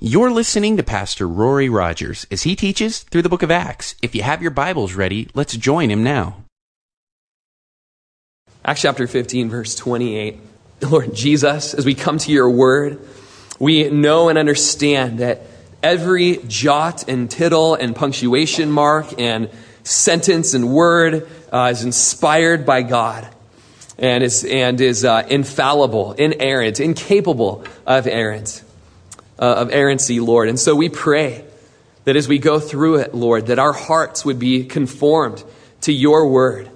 You're listening to Pastor Rory Rodgers as he teaches through the book of Acts. If you have your Bibles ready, let's join him now. Acts chapter 15, verse 28. Lord Jesus, as we come to your word, we know and understand that every jot and tittle and punctuation mark and sentence and word uh, is inspired by God and is, and is uh, infallible, inerrant, incapable of errant uh, of errancy, Lord. And so we pray that as we go through it, Lord, that our hearts would be conformed to your word.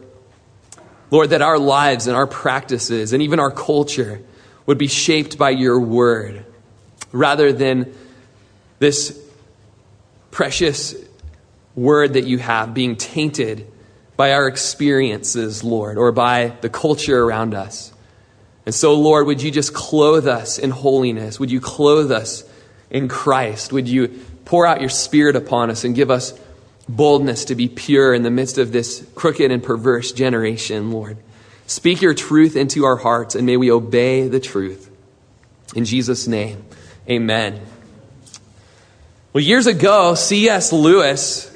Lord, that our lives and our practices and even our culture would be shaped by your word rather than this precious word that you have being tainted by our experiences, Lord, or by the culture around us. And so, Lord, would you just clothe us in holiness? Would you clothe us in Christ. Would you pour out your Spirit upon us and give us boldness to be pure in the midst of this crooked and perverse generation, Lord? Speak your truth into our hearts, and may we obey the truth. In Jesus' name, amen. Well, years ago, C.S. Lewis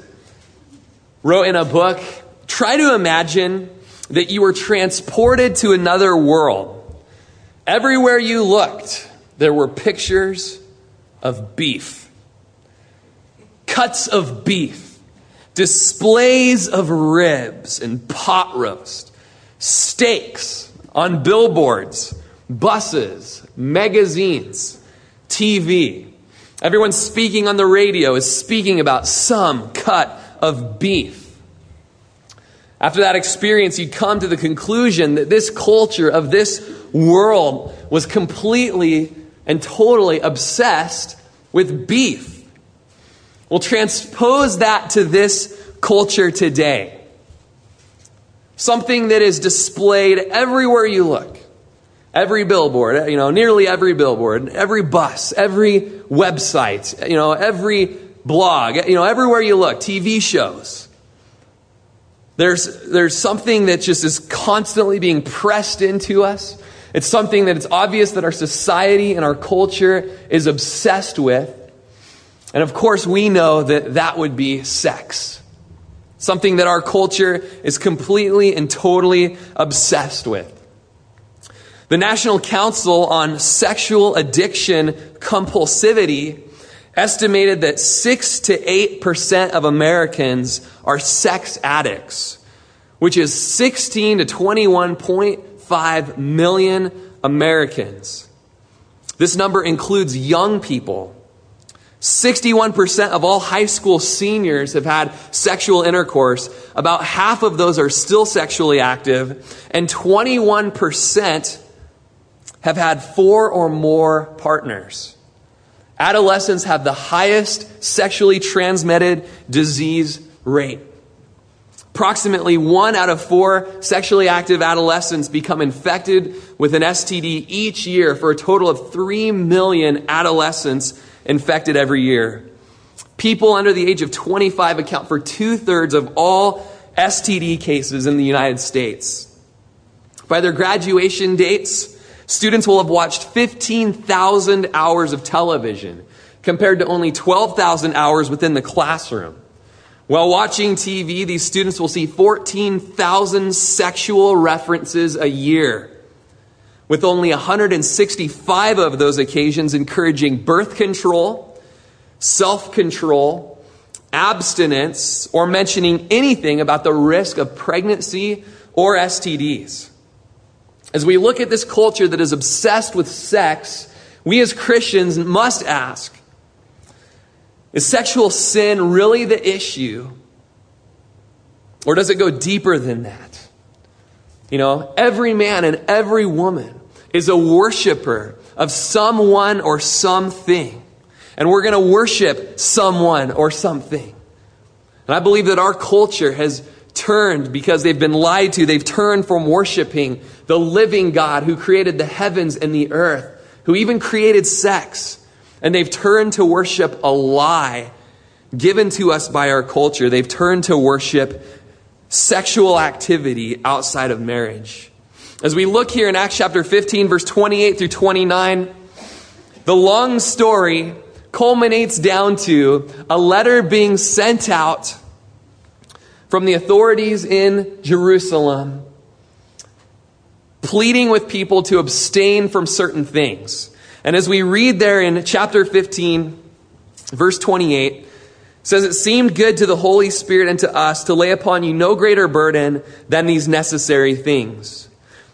wrote in a book try to imagine that you were transported to another world. Everywhere you looked, there were pictures of beef, cuts of beef, displays of ribs and pot roast, steaks on billboards, buses, magazines, TV. Everyone speaking on the radio is speaking about some cut of beef. After that experience, you'd come to the conclusion that this culture of this world was completely and totally obsessed with beef. We'll transpose that to this culture today. Something that is displayed everywhere you look. Every billboard, eh, you know, nearly every billboard, every bus, every website, eh, you know, every blog, eh, you know, everywhere you look, TV shows. There's, there's something that just is constantly being pressed into us it's something that it's obvious that our society and our culture is obsessed with. And of course, we know that that would be sex. Something that our culture is completely and totally obsessed with. The National Council on Sexual Addiction Compulsivity estimated that 6 to 8% of Americans are sex addicts, which is 16 to 21 point 5 million Americans. This number includes young people. 61% of all high school seniors have had sexual intercourse. About half of those are still sexually active, and 21% have had four or more partners. Adolescents have the highest sexually transmitted disease rate. Approximately one out of four sexually active adolescents become infected with an STD each year for a total of 3 million adolescents infected every year. People under the age of 25 account for two thirds of all STD cases in the United States. By their graduation dates, students will have watched 15,000 hours of television compared to only 12,000 hours within the classroom. While watching TV, these students will see 14,000 sexual references a year, with only 165 of those occasions encouraging birth control, self control, abstinence, or mentioning anything about the risk of pregnancy or STDs. As we look at this culture that is obsessed with sex, we as Christians must ask is sexual sin really the issue? Or does it go deeper than that? You know, every man and every woman is a worshiper of someone or something. And we're going to worship someone or something. And I believe that our culture has turned because they've been lied to. They've turned from worshiping the living God who created the heavens and the earth, who even created sex. And they've turned to worship a lie given to us by our culture. They've turned to worship sexual activity outside of marriage. As we look here in Acts chapter 15, verse 28 through 29, the long story culminates down to a letter being sent out from the authorities in Jerusalem, pleading with people to abstain from certain things. And as we read there in chapter 15, verse 28, says it seemed good to the Holy Spirit and to us to lay upon you no greater burden than these necessary things.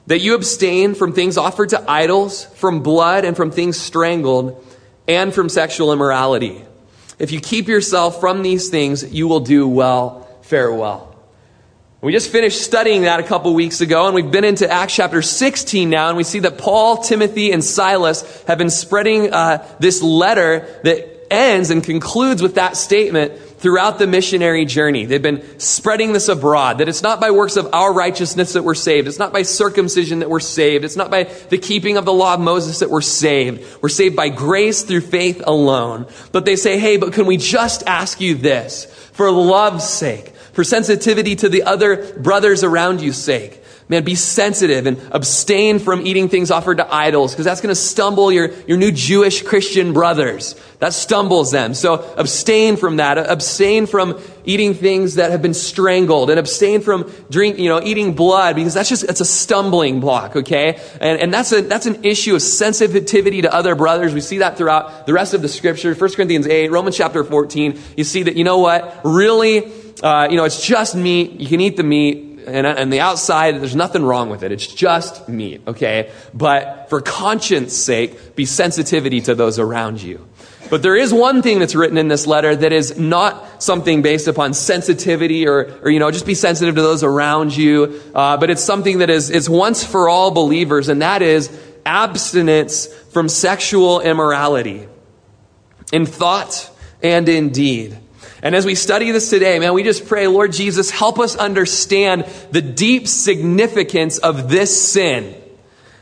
That you abstain from things offered to idols, from blood, and from things strangled, and from sexual immorality. If you keep yourself from these things, you will do well, farewell. We just finished studying that a couple weeks ago, and we've been into Acts chapter 16 now, and we see that Paul, Timothy, and Silas have been spreading uh, this letter that ends and concludes with that statement throughout the missionary journey. They've been spreading this abroad, that it's not by works of our righteousness that we're saved. It's not by circumcision that we're saved. It's not by the keeping of the law of Moses that we're saved. We're saved by grace through faith alone. But they say, hey, but can we just ask you this? For love's sake, for sensitivity to the other brothers around you's sake, Man, be sensitive and abstain from eating things offered to idols because that's going to stumble your, your new Jewish Christian brothers. That stumbles them. So abstain from that. Abstain from eating things that have been strangled and abstain from drink, you know, eating blood because that's just, it's a stumbling block, okay? And, and that's a, that's an issue of sensitivity to other brothers. We see that throughout the rest of the scripture. 1 Corinthians 8, Romans chapter 14. You see that, you know what? Really, uh, you know, it's just meat. You can eat the meat and, and the outside, there's nothing wrong with it. It's just meat, okay? But for conscience sake, be sensitivity to those around you. But there is one thing that's written in this letter that is not something based upon sensitivity or, or you know, just be sensitive to those around you. Uh, but it's something that is, is once for all believers, and that is abstinence from sexual immorality in thought and in deed. And as we study this today, man, we just pray, Lord Jesus, help us understand the deep significance of this sin.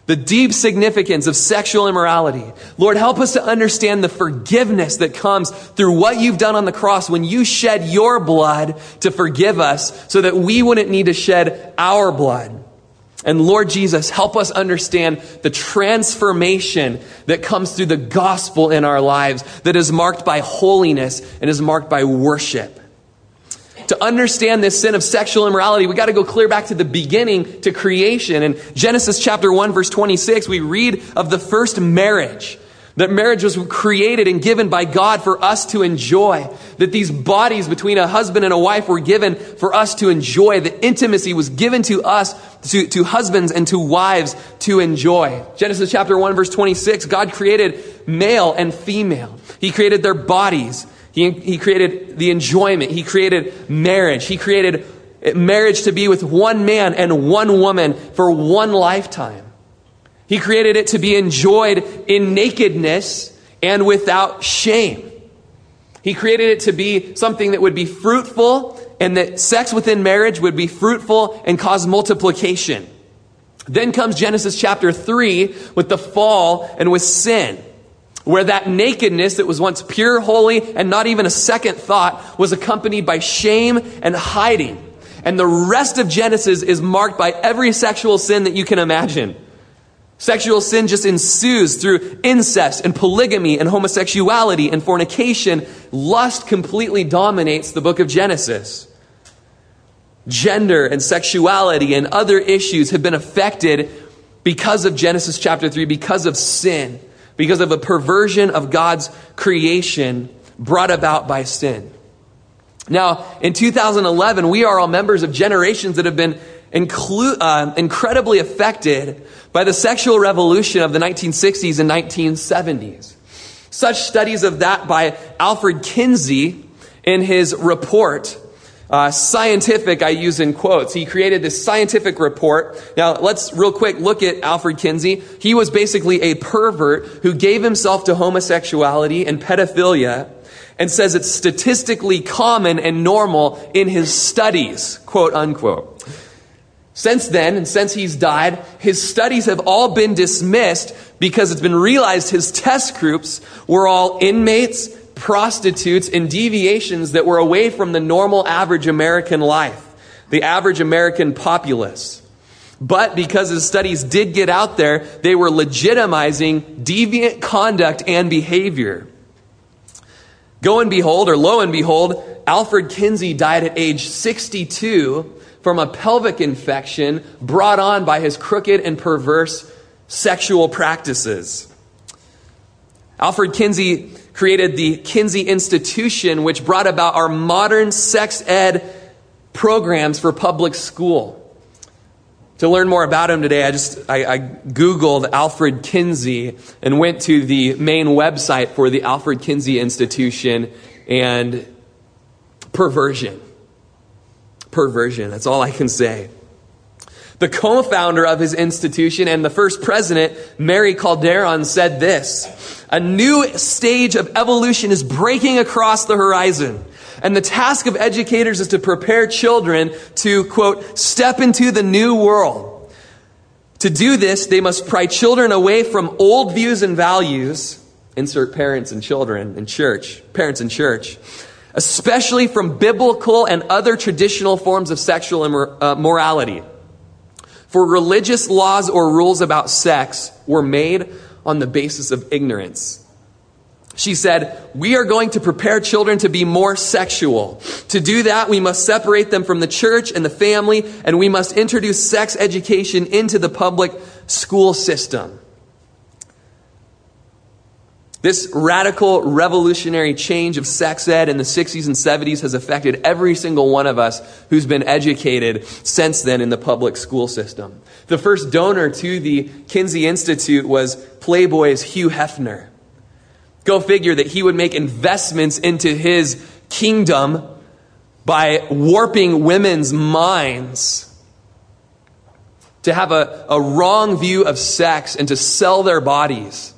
The deep significance of sexual immorality. Lord, help us to understand the forgiveness that comes through what you've done on the cross when you shed your blood to forgive us so that we wouldn't need to shed our blood. And Lord Jesus, help us understand the transformation that comes through the gospel in our lives that is marked by holiness and is marked by worship. To understand this sin of sexual immorality, we got to go clear back to the beginning, to creation. In Genesis chapter 1, verse 26, we read of the first marriage that marriage was created and given by God for us to enjoy. That these bodies between a husband and a wife were given for us to enjoy. That intimacy was given to us, to, to husbands and to wives to enjoy. Genesis chapter 1 verse 26, God created male and female. He created their bodies. He, he created the enjoyment. He created marriage. He created marriage to be with one man and one woman for one lifetime. He created it to be enjoyed in nakedness and without shame. He created it to be something that would be fruitful and that sex within marriage would be fruitful and cause multiplication. Then comes Genesis chapter 3 with the fall and with sin, where that nakedness that was once pure, holy, and not even a second thought was accompanied by shame and hiding. And the rest of Genesis is marked by every sexual sin that you can imagine. Sexual sin just ensues through incest and polygamy and homosexuality and fornication. Lust completely dominates the book of Genesis. Gender and sexuality and other issues have been affected because of Genesis chapter 3, because of sin, because of a perversion of God's creation brought about by sin. Now, in 2011, we are all members of generations that have been inclu- uh, incredibly affected by the sexual revolution of the 1960s and 1970s. Such studies of that by Alfred Kinsey in his report, uh, scientific, I use in quotes. He created this scientific report. Now, let's real quick look at Alfred Kinsey. He was basically a pervert who gave himself to homosexuality and pedophilia and says it's statistically common and normal in his studies, quote unquote. Since then, and since he's died, his studies have all been dismissed because it's been realized his test groups were all inmates, prostitutes, and deviations that were away from the normal average American life, the average American populace. But because his studies did get out there, they were legitimizing deviant conduct and behavior. Go and behold, or lo and behold, Alfred Kinsey died at age 62 from a pelvic infection brought on by his crooked and perverse sexual practices. Alfred Kinsey created the Kinsey Institution, which brought about our modern sex ed programs for public school. To learn more about him today, I just I, I, googled Alfred Kinsey and went to the main website for the Alfred Kinsey Institution and perversion. Perversion. That's all I can say. The co-founder of his institution and the first president, Mary Calderone, said this: "A new stage of evolution is breaking across the horizon." And the task of educators is to prepare children to, quote, step into the new world. To do this, they must pry children away from old views and values. Insert parents and children in church, parents in church, especially from biblical and other traditional forms of sexual immorality. Uh, For religious laws or rules about sex were made on the basis of ignorance. She said, We are going to prepare children to be more sexual. To do that, we must separate them from the church and the family, and we must introduce sex education into the public school system. This radical revolutionary change of sex ed in the 60s and 70s has affected every single one of us who's been educated since then in the public school system. The first donor to the Kinsey Institute was Playboy's Hugh Hefner. Go figure that he would make investments into his kingdom by warping women's minds to have a, a wrong view of sex and to sell their bodies,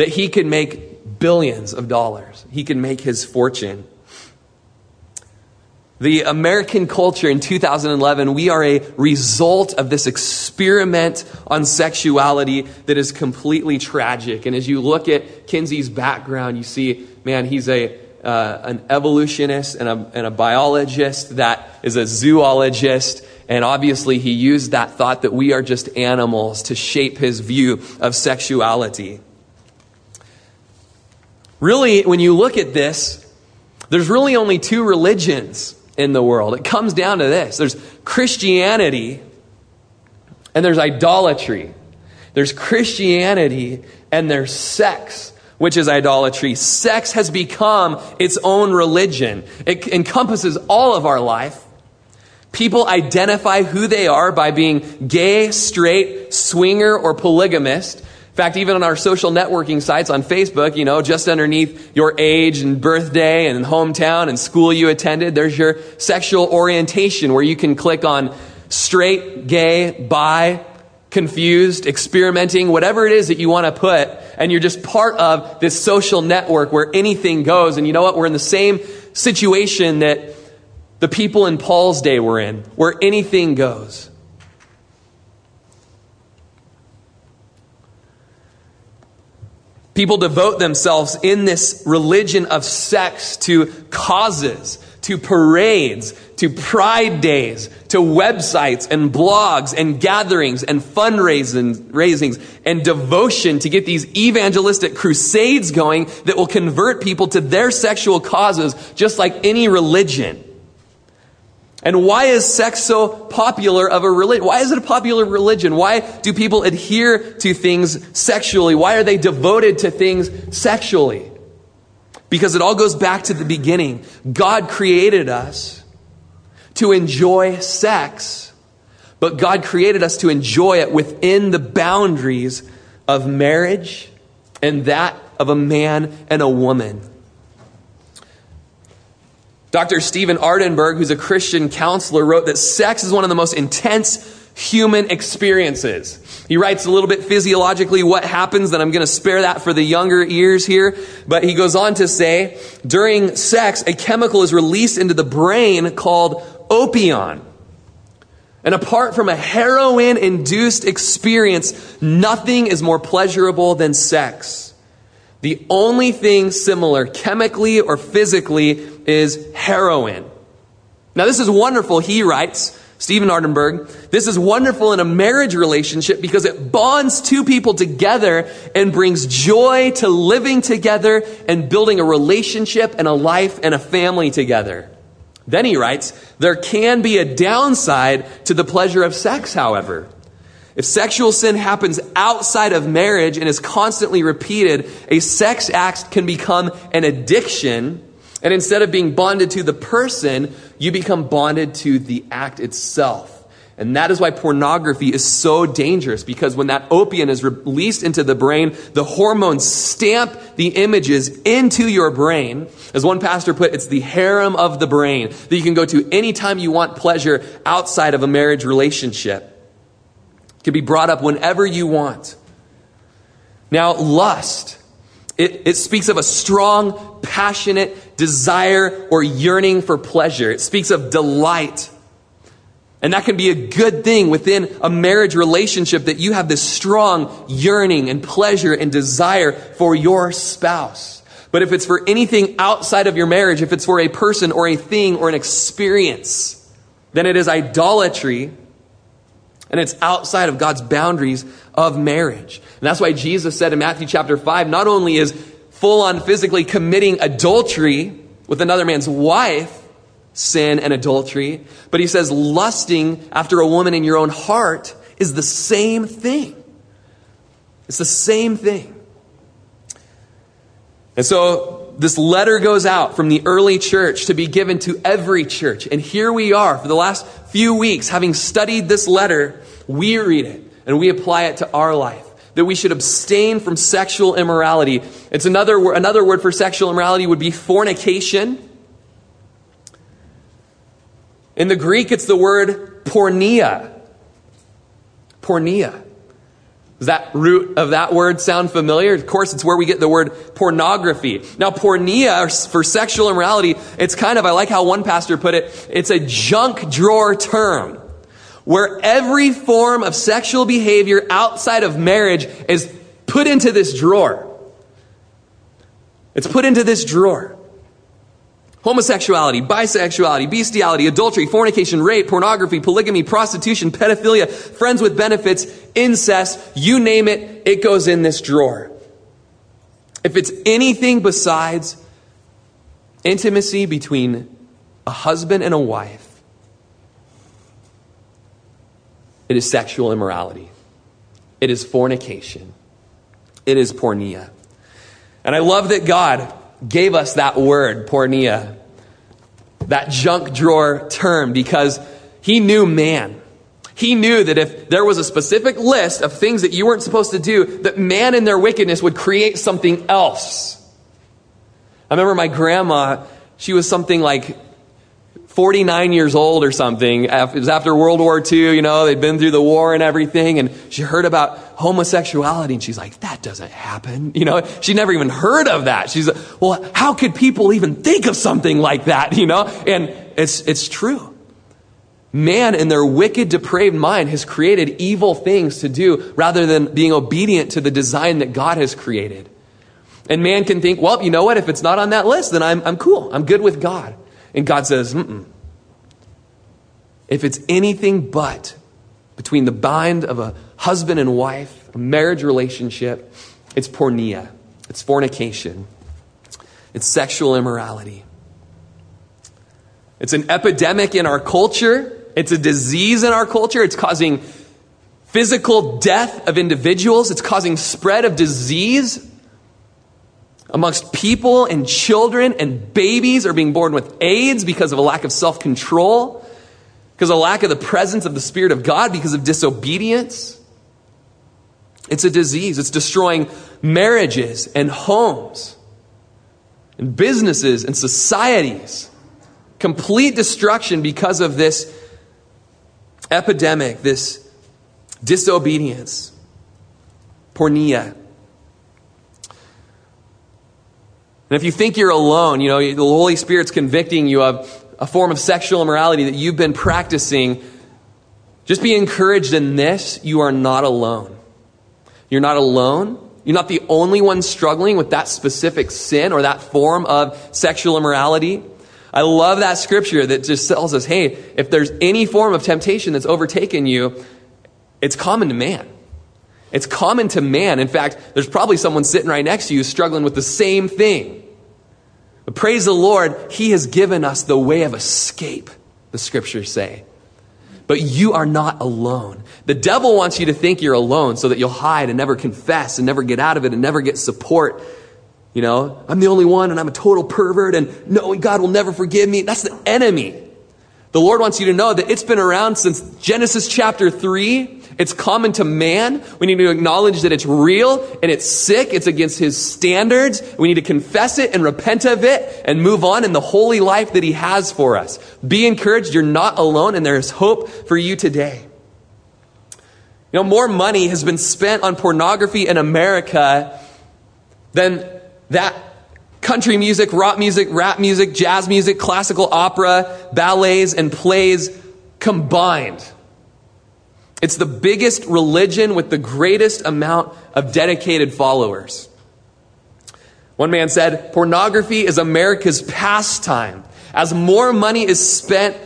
that he could make billions of dollars. He could make his fortune. The American culture in 2011, we are a result of this experiment on sexuality that is completely tragic. And as you look at Kinsey's background, you see, man, he's a, uh, an evolutionist and a, and a biologist that is a zoologist. And obviously, he used that thought that we are just animals to shape his view of sexuality. Really, when you look at this, there's really only two religions in the world. It comes down to this there's Christianity and there's idolatry. There's Christianity and there's sex, which is idolatry. Sex has become its own religion, it encompasses all of our life. People identify who they are by being gay, straight, swinger, or polygamist fact, even on our social networking sites on Facebook, you know, just underneath your age and birthday and hometown and school you attended, there's your sexual orientation where you can click on straight, gay, bi, confused, experimenting, whatever it is that you want to put. And you're just part of this social network where anything goes. And you know what? We're in the same situation that the people in Paul's day were in, where anything goes. People devote themselves in this religion of sex to causes, to parades, to pride days, to websites and blogs and gatherings and fundraisings and devotion to get these evangelistic crusades going that will convert people to their sexual causes just like any religion. And why is sex so popular of a religion? Why is it a popular religion? Why do people adhere to things sexually? Why are they devoted to things sexually? Because it all goes back to the beginning. God created us to enjoy sex, but God created us to enjoy it within the boundaries of marriage and that of a man and a woman. Dr. Stephen Arterburn, who's a Christian counselor, wrote that sex is one of the most intense human experiences. He writes a little bit physiologically what happens, and I'm going to spare that for the younger ears here. But he goes on to say, during sex, a chemical is released into the brain called opion. And apart from a heroin induced experience, nothing is more pleasurable than sex. The only thing similar, chemically or physically, is heroin. Now, this is wonderful, he writes, Stephen Arterburn, this is wonderful in a marriage relationship because it bonds two people together and brings joy to living together and building a relationship and a life and a family together. Then he writes, there can be a downside to the pleasure of sex, however. If sexual sin happens outside of marriage and is constantly repeated, a sex act can become an addiction and instead of being bonded to the person, you become bonded to the act itself. And that is why pornography is so dangerous because when that opium is released into the brain, the hormones stamp the images into your brain. As one pastor put, it's the harem of the brain that you can go to anytime you want pleasure outside of a marriage relationship. It can be brought up whenever you want. Now, lust it, it speaks of a strong, passionate desire or yearning for pleasure. It speaks of delight. And that can be a good thing within a marriage relationship that you have this strong yearning and pleasure and desire for your spouse. But if it's for anything outside of your marriage, if it's for a person or a thing or an experience, then it is idolatry and it's outside of God's boundaries of marriage. And that's why Jesus said in Matthew chapter 5, not only is full on physically committing adultery with another man's wife sin and adultery, but he says lusting after a woman in your own heart is the same thing. It's the same thing. And so this letter goes out from the early church to be given to every church. And here we are for the last few weeks, having studied this letter, we read it and we apply it to our life. That we should abstain from sexual immorality. It's another, another word for sexual immorality would be fornication. In the Greek, it's the word porneia. Porneia. Does that root of that word sound familiar? Of course, it's where we get the word pornography. Now, porneia, for sexual immorality, it's kind of, I like how one pastor put it, it's a junk drawer term where every form of sexual behavior outside of marriage is put into this drawer. It's put into this drawer. Homosexuality, bisexuality, bestiality, adultery, fornication, rape, pornography, polygamy, prostitution, pedophilia, friends with benefits, incest, you name it, it goes in this drawer. If it's anything besides intimacy between a husband and a wife, it is sexual immorality. It is fornication. It is porneia. And I love that God gave us that word, porneia, that junk drawer term, because he knew man. He knew that if there was a specific list of things that you weren't supposed to do, that man in their wickedness would create something else. I remember my grandma, she was something like 49 years old or something. It was after World War II, you know, they'd been through the war and everything, and she heard about homosexuality, and she's like, that doesn't happen. You know, she never even heard of that. She's like, well, how could people even think of something like that, you know? And it's, it's true. Man, in their wicked, depraved mind, has created evil things to do rather than being obedient to the design that God has created. And man can think, well, you know what? If it's not on that list, then I'm, I'm cool. I'm good with God. And God says, Mm-mm. if it's anything but between the bind of a husband and wife, a marriage relationship, it's porneia, it's fornication, it's sexual immorality. It's an epidemic in our culture. It's a disease in our culture. It's causing physical death of individuals. It's causing spread of disease amongst people and children and babies are being born with AIDS because of a lack of self control, because of a lack of the presence of the Spirit of God, because of disobedience. It's a disease. It's destroying marriages and homes and businesses and societies. Complete destruction because of this epidemic, this disobedience. Porneia. And if you think you're alone, you know, the Holy Spirit's convicting you of a form of sexual immorality that you've been practicing, just be encouraged in this you are not alone. You're not alone. You're not the only one struggling with that specific sin or that form of sexual immorality. I love that scripture that just tells us hey, if there's any form of temptation that's overtaken you, it's common to man. It's common to man. In fact, there's probably someone sitting right next to you struggling with the same thing. But praise the Lord, He has given us the way of escape, the scriptures say. But you are not alone. The devil wants you to think you're alone so that you'll hide and never confess and never get out of it and never get support. You know, I'm the only one and I'm a total pervert and no, God will never forgive me. That's the enemy. The Lord wants you to know that it's been around since Genesis chapter 3. It's common to man. We need to acknowledge that it's real and it's sick. It's against his standards. We need to confess it and repent of it and move on in the holy life that he has for us. Be encouraged. You're not alone and there is hope for you today. You know, more money has been spent on pornography in America than that country music, rock music, rap music, jazz music, classical opera, ballets, and plays combined. It's the biggest religion with the greatest amount of dedicated followers. One man said, pornography is America's pastime. As more money is spent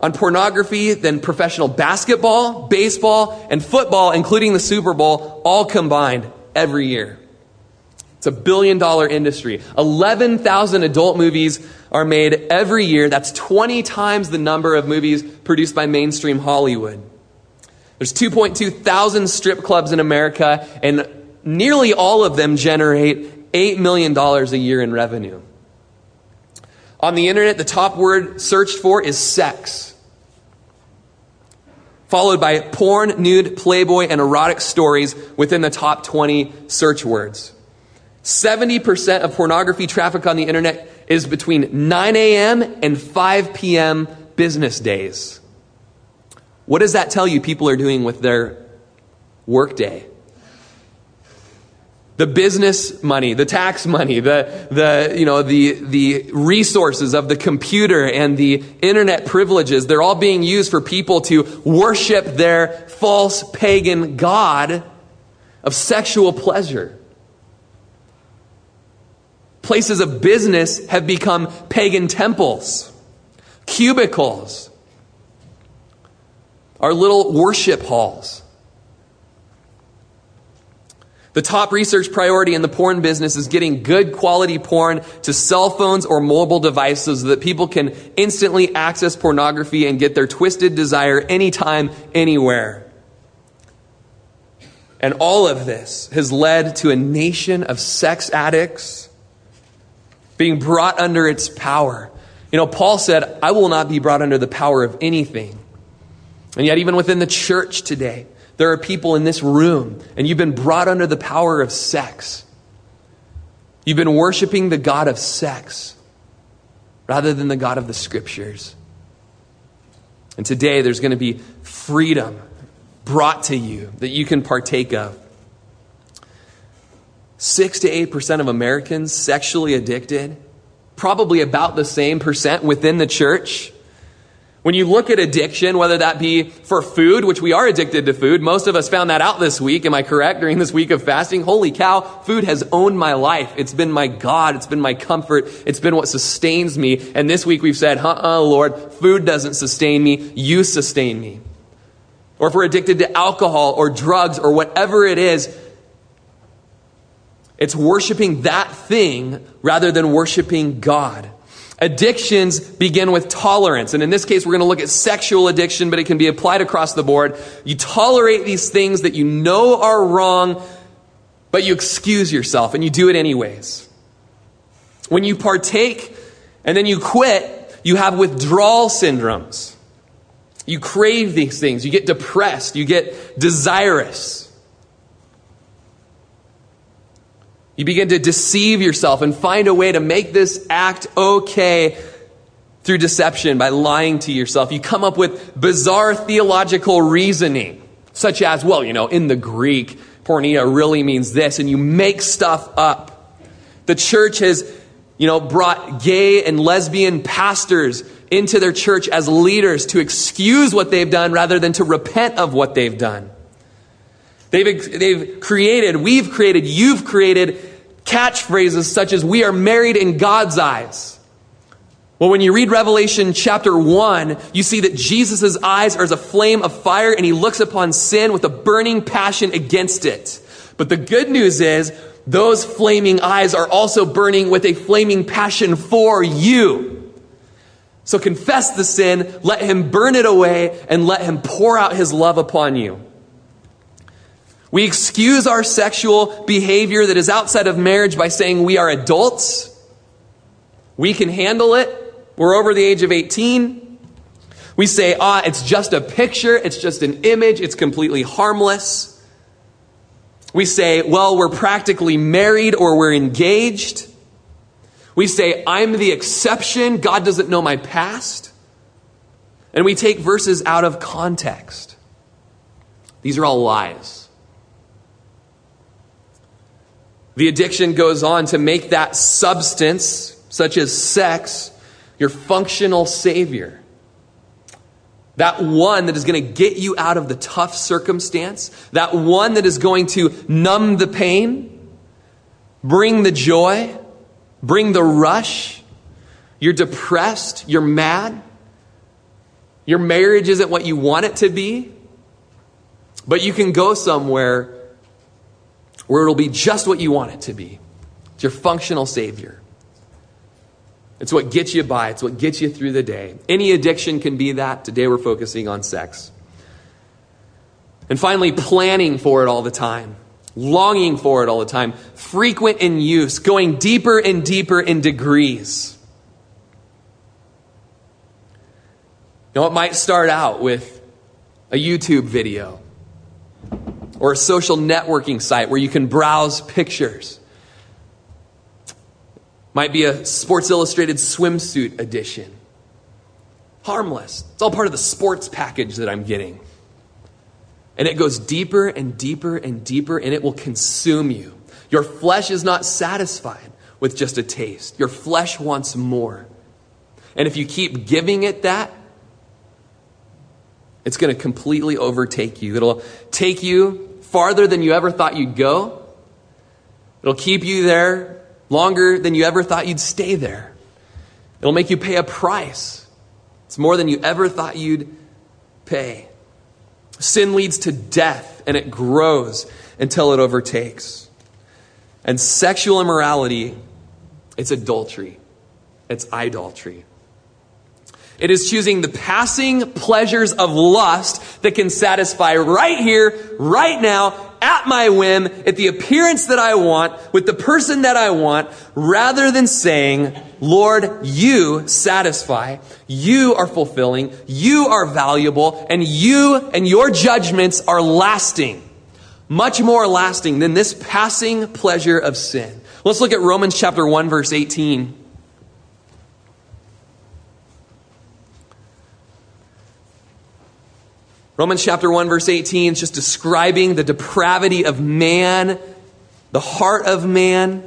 on pornography than professional basketball, baseball, and football, including the Super Bowl, all combined every year. It's a billion dollar industry. 11,000 adult movies are made every year. That's 20 times the number of movies produced by mainstream Hollywood. There's 2.2 thousand strip clubs in America, and nearly all of them generate $8 million a year in revenue. On the internet, the top word searched for is sex, followed by porn, nude, playboy, and erotic stories within the top 20 search words. 70% of pornography traffic on the internet is between 9 a.m. and 5 p.m. business days. What does that tell you people are doing with their workday? The business money, the tax money, the, the, you know, the, the resources of the computer and the internet privileges, they're all being used for people to worship their false pagan God of sexual pleasure. Places of business have become pagan temples, cubicles, our little worship halls. The top research priority in the porn business is getting good quality porn to cell phones or mobile devices so that people can instantly access pornography and get their twisted desire anytime, anywhere. And all of this has led to a nation of sex addicts being brought under its power. You know, Paul said, I will not be brought under the power of anything. And yet, even within the church today, there are people in this room, and you've been brought under the power of sex. You've been worshiping the God of sex rather than the God of the scriptures. And today, there's going to be freedom brought to you that you can partake of. 6 to 8% of Americans sexually addicted, probably about the same percent within the church. When you look at addiction, whether that be for food, which we are addicted to food, most of us found that out this week. Am I correct? During this week of fasting, holy cow, food has owned my life. It's been my God. It's been my comfort. It's been what sustains me. And this week we've said, uh uh, Lord, food doesn't sustain me. You sustain me. Or if we're addicted to alcohol or drugs or whatever it is, it's worshiping that thing rather than worshiping God. Addictions begin with tolerance. And in this case, we're going to look at sexual addiction, but it can be applied across the board. You tolerate these things that you know are wrong, but you excuse yourself and you do it anyways. When you partake and then you quit, you have withdrawal syndromes. You crave these things. You get depressed. You get desirous. You begin to deceive yourself and find a way to make this act okay through deception by lying to yourself. You come up with bizarre theological reasoning, such as, well, you know, in the Greek, porneia really means this, and you make stuff up. The church has, you know, brought gay and lesbian pastors into their church as leaders to excuse what they've done rather than to repent of what they've done. They've, they've created, we've created, you've created catchphrases such as, we are married in God's eyes. Well, when you read Revelation chapter 1, you see that Jesus' eyes are as a flame of fire and he looks upon sin with a burning passion against it. But the good news is those flaming eyes are also burning with a flaming passion for you. So confess the sin, let him burn it away, and let him pour out his love upon you. We excuse our sexual behavior that is outside of marriage by saying we are adults. We can handle it. We're over the age of 18. We say, ah, it's just a picture, it's just an image, it's completely harmless. We say, well, we're practically married or we're engaged. We say, I'm the exception, God doesn't know my past. And we take verses out of context. These are all lies. The addiction goes on to make that substance, such as sex, your functional savior. That one that is going to get you out of the tough circumstance. That one that is going to numb the pain, bring the joy, bring the rush. You're depressed, you're mad. Your marriage isn't what you want it to be. But you can go somewhere where it'll be just what you want it to be. It's your functional savior. It's what gets you by, it's what gets you through the day. Any addiction can be that. Today we're focusing on sex. And finally, planning for it all the time, longing for it all the time, frequent in use, going deeper and deeper in degrees. Know, it might start out with a YouTube video or a social networking site where you can browse pictures. Might be a Sports Illustrated swimsuit edition. Harmless. It's all part of the sports package that I'm getting. And it goes deeper and deeper and deeper, and it will consume you. Your flesh is not satisfied with just a taste, your flesh wants more. And if you keep giving it that, it's going to completely overtake you. It'll take you farther than you ever thought you'd go. It'll keep you there longer than you ever thought you'd stay there. It'll make you pay a price. It's more than you ever thought you'd pay. Sin leads to death and it grows until it overtakes. And sexual immorality, it's adultery, it's idolatry. It is choosing the passing pleasures of lust that can satisfy right here, right now, at my whim, at the appearance that I want, with the person that I want, rather than saying, Lord, you satisfy, you are fulfilling, you are valuable, and you and your judgments are lasting. Much more lasting than this passing pleasure of sin. Let's look at Romans chapter 1 verse 18. Romans chapter 1 verse 18 is just describing the depravity of man, the heart of man.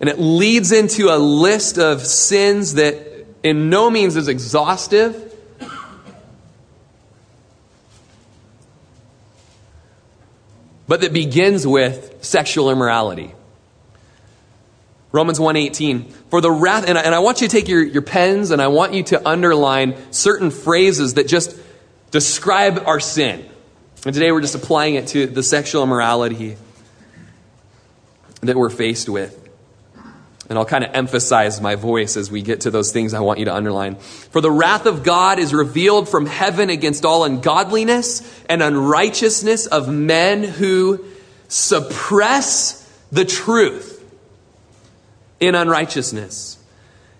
And it leads into a list of sins that in no means is exhaustive. But that begins with sexual immorality. Romans 1:18. For the wrath and I, and I want you to take your, your pens and I want you to underline certain phrases that just describe our sin. And today we're just applying it to the sexual immorality that we're faced with. And I'll kind of emphasize my voice as we get to those things I want you to underline. For the wrath of God is revealed from heaven against all ungodliness and unrighteousness of men who suppress the truth in unrighteousness.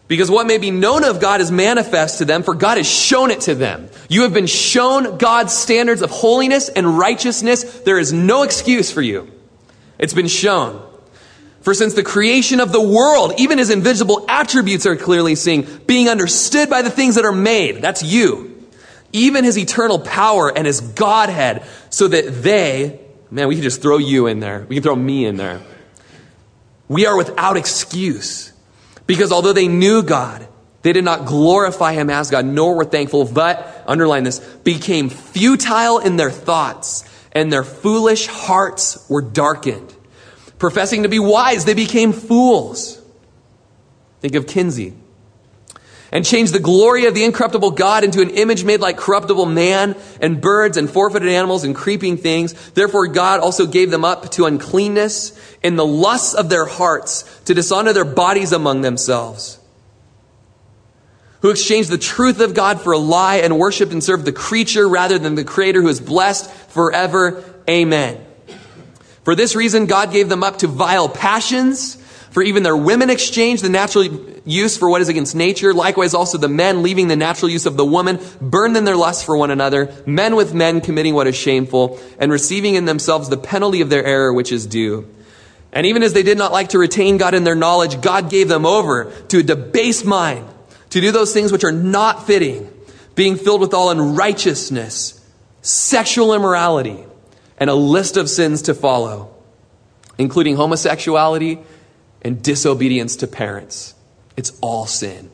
Because what may be known of God is manifest to them, for God has shown it to them. You have been shown God's standards of holiness and righteousness. There is no excuse for you. It's been shown. For since the creation of the world, even his invisible attributes are clearly seen, being understood by the things that are made. That's you. Even his eternal power and his Godhead, so that they, man, we can just throw you in there. We can throw me in there we are without excuse. Because although they knew God, they did not glorify him as God, nor were thankful, but, underline this, became futile in their thoughts, and their foolish hearts were darkened. Professing to be wise, they became fools Think of Kinsey. And changed the glory of the incorruptible God into an image made like corruptible man and birds and four footed animals and creeping things. Therefore, God also gave them up to uncleanness in the lusts of their hearts to dishonor their bodies among themselves. Who exchanged the truth of God for a lie and worshiped and served the creature rather than the creator who is blessed forever. Amen. For this reason, God gave them up to vile passions. For even their women exchanged the natural use for what is against nature. Likewise, also the men, leaving the natural use of the woman, burned in their lust for one another, men with men committing what is shameful, and receiving in themselves the penalty of their error which is due. And even as they did not like to retain God in their knowledge, God gave them over to a debased mind to do those things which are not fitting, being filled with all unrighteousness, sexual immorality, and a list of sins to follow, including homosexuality and disobedience to parents. It's all sin,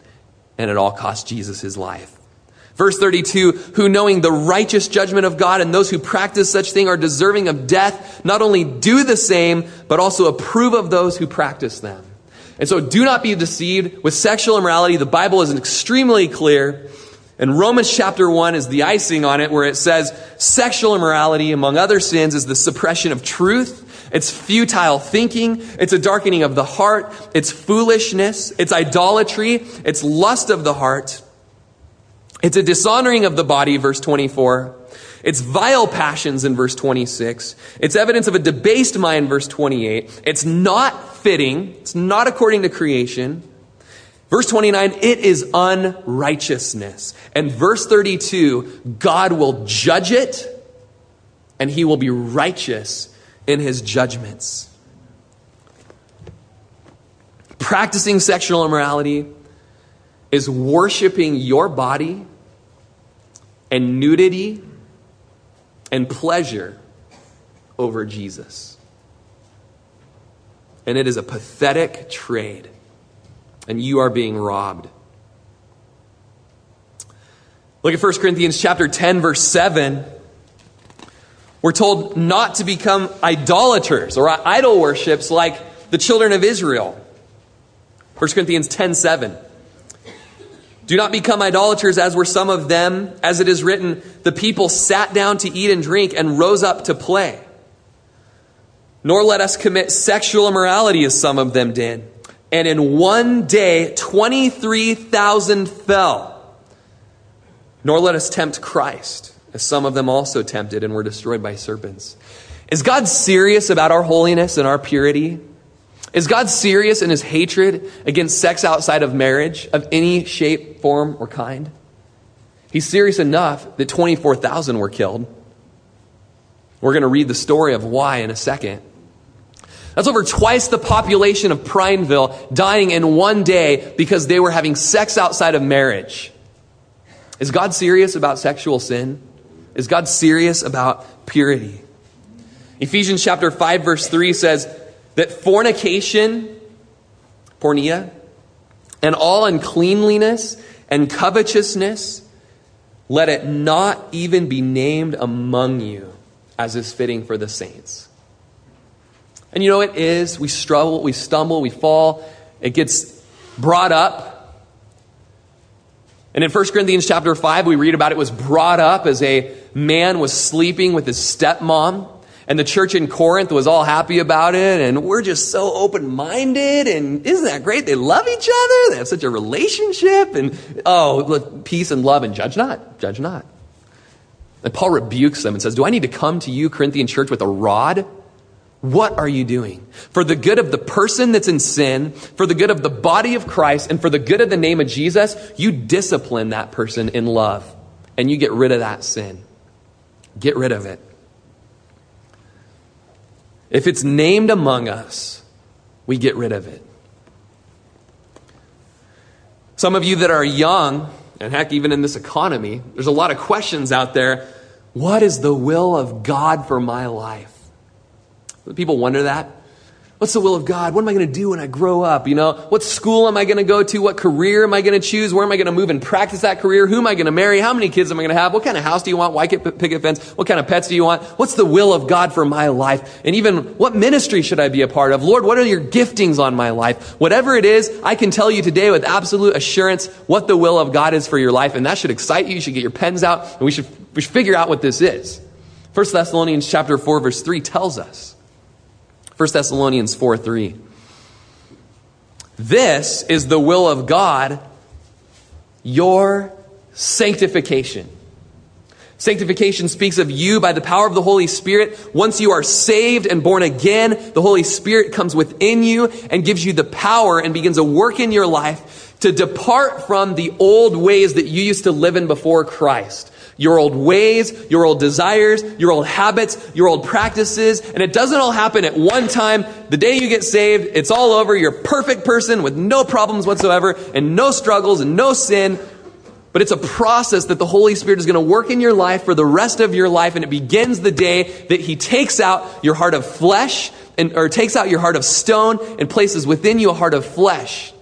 and it all cost Jesus his life. Verse 32, who knowing the righteous judgment of God and those who practice such thing are deserving of death, not only do the same, but also approve of those who practice them. And so do not be deceived with sexual immorality. The Bible is extremely clear. And Romans chapter 1 is the icing on it where it says sexual immorality, among other sins, is the suppression of truth it's futile thinking. It's a darkening of the heart. It's foolishness. It's idolatry. It's lust of the heart. It's a dishonoring of the body, verse 24. It's vile passions in verse 26. It's evidence of a debased mind, verse 28. It's not fitting. It's not according to creation. Verse 29, it is unrighteousness. And verse 32, God will judge it and he will be righteous in his judgments. Practicing sexual immorality is worshiping your body and nudity and pleasure over Jesus. And it is a pathetic trade, and you are being robbed. Look at 1 Corinthians chapter 10 verse 7. We're told not to become idolaters or idol worships like the children of Israel. 1 Corinthians 10 7. Do not become idolaters as were some of them, as it is written, the people sat down to eat and drink and rose up to play. Nor let us commit sexual immorality as some of them did. And in one day, 23,000 fell. Nor let us tempt Christ as some of them also tempted and were destroyed by serpents. Is God serious about our holiness and our purity? Is God serious in his hatred against sex outside of marriage of any shape, form, or kind? He's serious enough that 24,000 were killed. We're going to read the story of why in a second. That's over twice the population of Prineville dying in one day because they were having sex outside of marriage. Is God serious about sexual sin? Is God serious about purity? Ephesians chapter 5 verse 3 says that fornication, porneia, and all uncleanliness and covetousness, let it not even be named among you as is fitting for the saints. And you know it is. We struggle, we stumble, we fall. It gets brought up and in 1 Corinthians chapter 5, we read about it was brought up as a man was sleeping with his stepmom. And the church in Corinth was all happy about it. And we're just so open minded. And isn't that great? They love each other. They have such a relationship. And oh, look, peace and love and judge not. Judge not. And Paul rebukes them and says, Do I need to come to you, Corinthian church, with a rod? What are you doing? For the good of the person that's in sin, for the good of the body of Christ, and for the good of the name of Jesus, you discipline that person in love and you get rid of that sin. Get rid of it. If it's named among us, we get rid of it. Some of you that are young, and heck, even in this economy, there's a lot of questions out there. What is the will of God for my life? People wonder that. What's the will of God? What am I going to do when I grow up? You know, what school am I going to go to? What career am I going to choose? Where am I going to move and practice that career? Who am I going to marry? How many kids am I going to have? What kind of house do you want? White picket fence? What kind of pets do you want? What's the will of God for my life? And even what ministry should I be a part of? Lord, what are your giftings on my life? Whatever it is, I can tell you today with absolute assurance what the will of God is for your life. And that should excite you. You should get your pens out and we should, we should figure out what this is. 1 Thessalonians chapter 4 verse 3 tells us. 1 Thessalonians 4 3. This is the will of God, your sanctification. Sanctification speaks of you by the power of the Holy Spirit. Once you are saved and born again, the Holy Spirit comes within you and gives you the power and begins a work in your life to depart from the old ways that you used to live in before Christ your old ways, your old desires, your old habits, your old practices. And it doesn't all happen at one time. The day you get saved, it's all over. You're a perfect person with no problems whatsoever and no struggles and no sin. But it's a process that the Holy Spirit is going to work in your life for the rest of your life. And it begins the day that He takes out your heart of flesh and, or takes out your heart of stone and places within you a heart of flesh.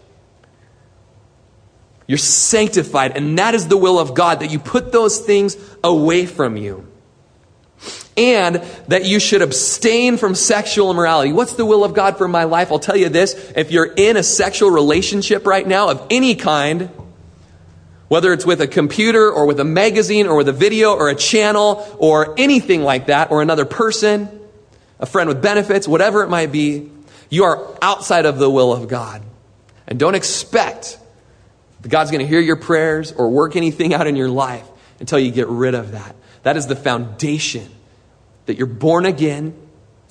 You're sanctified, and that is the will of God, that you put those things away from you. And that you should abstain from sexual immorality. What's the will of God for my life? I'll tell you this. If you're in a sexual relationship right now of any kind, whether it's with a computer or with a magazine or with a video or a channel or anything like that, or another person, a friend with benefits, whatever it might be, you are outside of the will of God. And don't expect God's going to hear your prayers or work anything out in your life until you get rid of that. That is the foundation that you're born again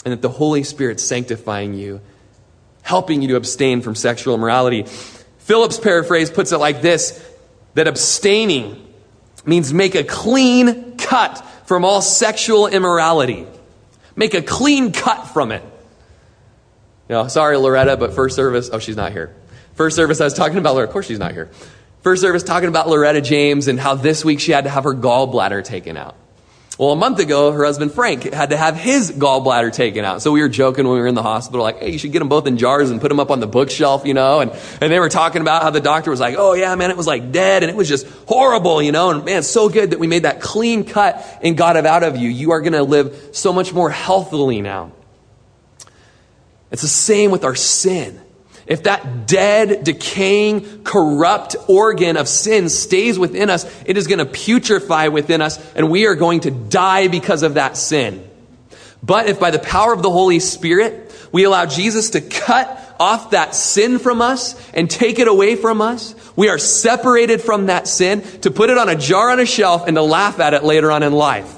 and that the Holy Spirit's sanctifying you, helping you to abstain from sexual immorality. Phillips' paraphrase puts it like this that abstaining means make a clean cut from all sexual immorality. Make a clean cut from it. You know, sorry, Loretta, but first service, oh, she's not here. First service, I was talking about Loretta. Of course, she's not here. First service, talking about Loretta James and how this week she had to have her gallbladder taken out. Well, a month ago, her husband Frank had to have his gallbladder taken out. So we were joking when we were in the hospital, like, hey, you should get them both in jars and put them up on the bookshelf, you know? And, and they were talking about how the doctor was like, oh, yeah, man, it was like dead and it was just horrible, you know? And man, so good that we made that clean cut and got it out of you. You are going to live so much more healthily now. It's the same with our sin. If that dead, decaying, corrupt organ of sin stays within us, it is going to putrefy within us, and we are going to die because of that sin. But if by the power of the Holy Spirit, we allow Jesus to cut off that sin from us and take it away from us, we are separated from that sin to put it on a jar on a shelf and to laugh at it later on in life.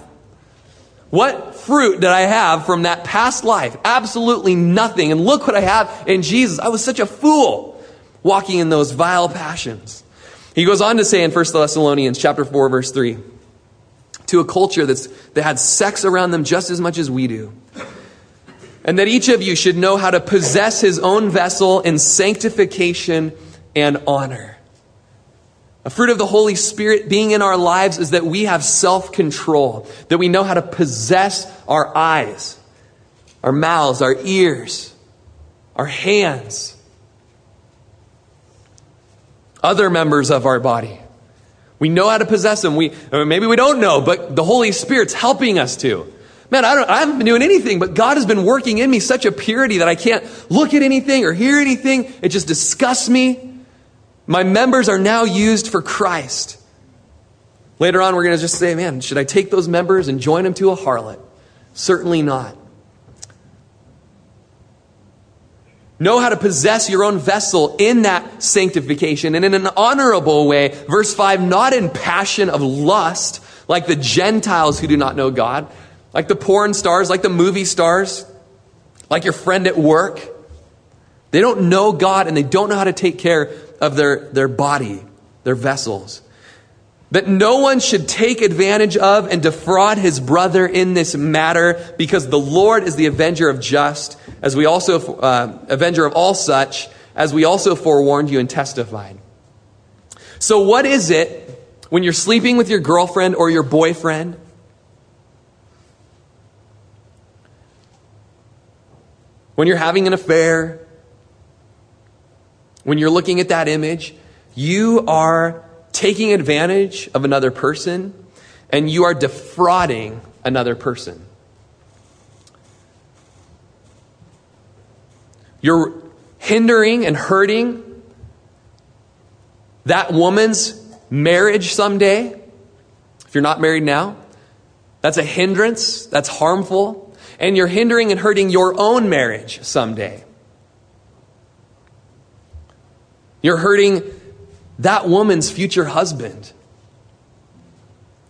What fruit did I have from that past life? Absolutely nothing. And look what I have in Jesus. I was such a fool walking in those vile passions. He goes on to say in 1 Thessalonians chapter 4 verse 3, to a culture that's, that had sex around them just as much as we do. And that each of you should know how to possess his own vessel in sanctification and honor a fruit of the Holy Spirit being in our lives is that we have self control, that we know how to possess our eyes, our mouths, our ears, our hands, other members of our body. We know how to possess them. We, uh, maybe we don't know, but the Holy Spirit's helping us to. Man, I, don't, I haven't been doing anything, but God has been working in me such a purity that I can't look at anything or hear anything. It just disgusts me. My members are now used for Christ. Later on, we're going to just say, man, should I take those members and join them to a harlot? Certainly not. Know how to possess your own vessel in that sanctification and in an honorable way. Verse 5 not in passion of lust, like the Gentiles who do not know God, like the porn stars, like the movie stars, like your friend at work. They don't know God and they don't know how to take care of their, their body, their vessels. That no one should take advantage of and defraud his brother in this matter, because the Lord is the avenger of just, as we also, uh, avenger of all such, as we also forewarned you and testified. So, what is it when you're sleeping with your girlfriend or your boyfriend? when you're having an affair, when you're looking at that image, you are taking advantage of another person and you are defrauding another person. You're hindering and hurting that woman's marriage someday. If you're not married now, that's a hindrance, that's harmful, and you're hindering and hurting your own marriage someday. You're hurting that woman's future husband.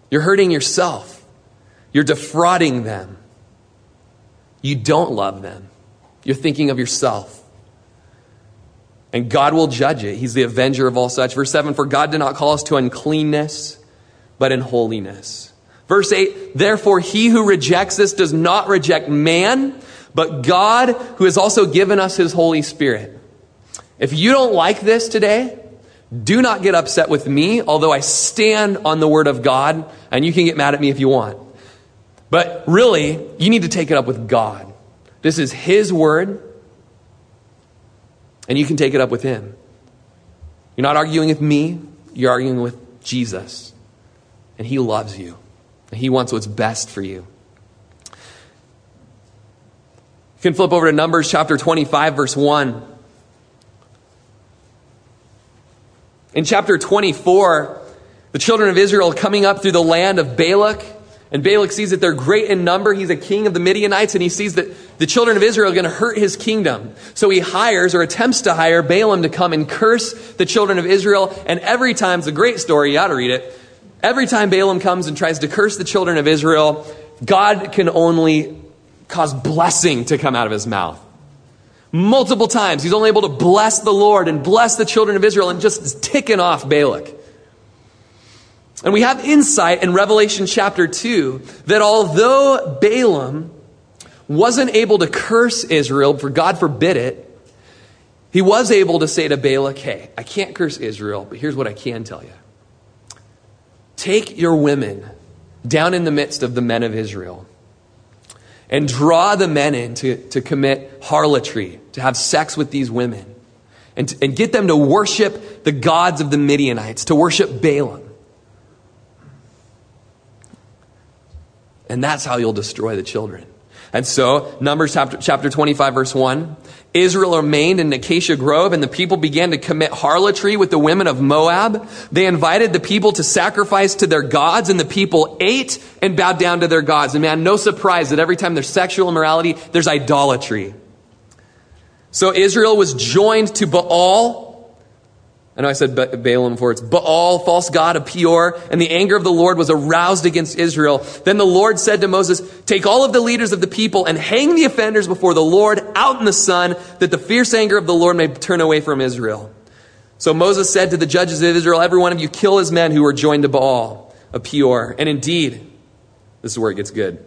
You're hurting yourself. You're defrauding them. You don't love them. You're thinking of yourself. And God will judge it. He's the avenger of all such. Verse 7 For God did not call us to uncleanness, but in holiness. Verse 8 Therefore, he who rejects this does not reject man, but God, who has also given us his Holy Spirit. If you don't like this today, do not get upset with me, although I stand on the word of God, and you can get mad at me if you want. But really, you need to take it up with God. This is His word, and you can take it up with Him. You're not arguing with me, you're arguing with Jesus. And He loves you, and He wants what's best for you. You can flip over to Numbers chapter 25, verse 1. In chapter 24, the children of Israel coming up through the land of Balak, and Balak sees that they're great in number. He's a king of the Midianites, and he sees that the children of Israel are going to hurt his kingdom. So he hires or attempts to hire Balaam to come and curse the children of Israel. And every time, it's a great story, you ought to read it. Every time Balaam comes and tries to curse the children of Israel, God can only cause blessing to come out of his mouth. Multiple times, he's only able to bless the Lord and bless the children of Israel and just ticking off Balak. And we have insight in Revelation chapter 2 that although Balaam wasn't able to curse Israel, for God forbid it, he was able to say to Balak, Hey, I can't curse Israel, but here's what I can tell you. Take your women down in the midst of the men of Israel and draw the men in to, to commit harlotry, to have sex with these women, and, and get them to worship the gods of the Midianites, to worship Balaam. And that's how you'll destroy the children. And so, Numbers chapter, chapter 25, verse 1 Israel remained in Acacia Grove, and the people began to commit harlotry with the women of Moab. They invited the people to sacrifice to their gods, and the people ate and bowed down to their gods. And man, no surprise that every time there's sexual immorality, there's idolatry. So Israel was joined to Baal I know I said Balaam for It's Baal, false god of Peor, and the anger of the Lord was aroused against Israel. Then the Lord said to Moses, Take all of the leaders of the people and hang the offenders before the Lord out in the sun, that the fierce anger of the Lord may turn away from Israel. So Moses said to the judges of Israel, Every one of you kill his men who were joined to Baal of Peor. And indeed, this is where it gets good.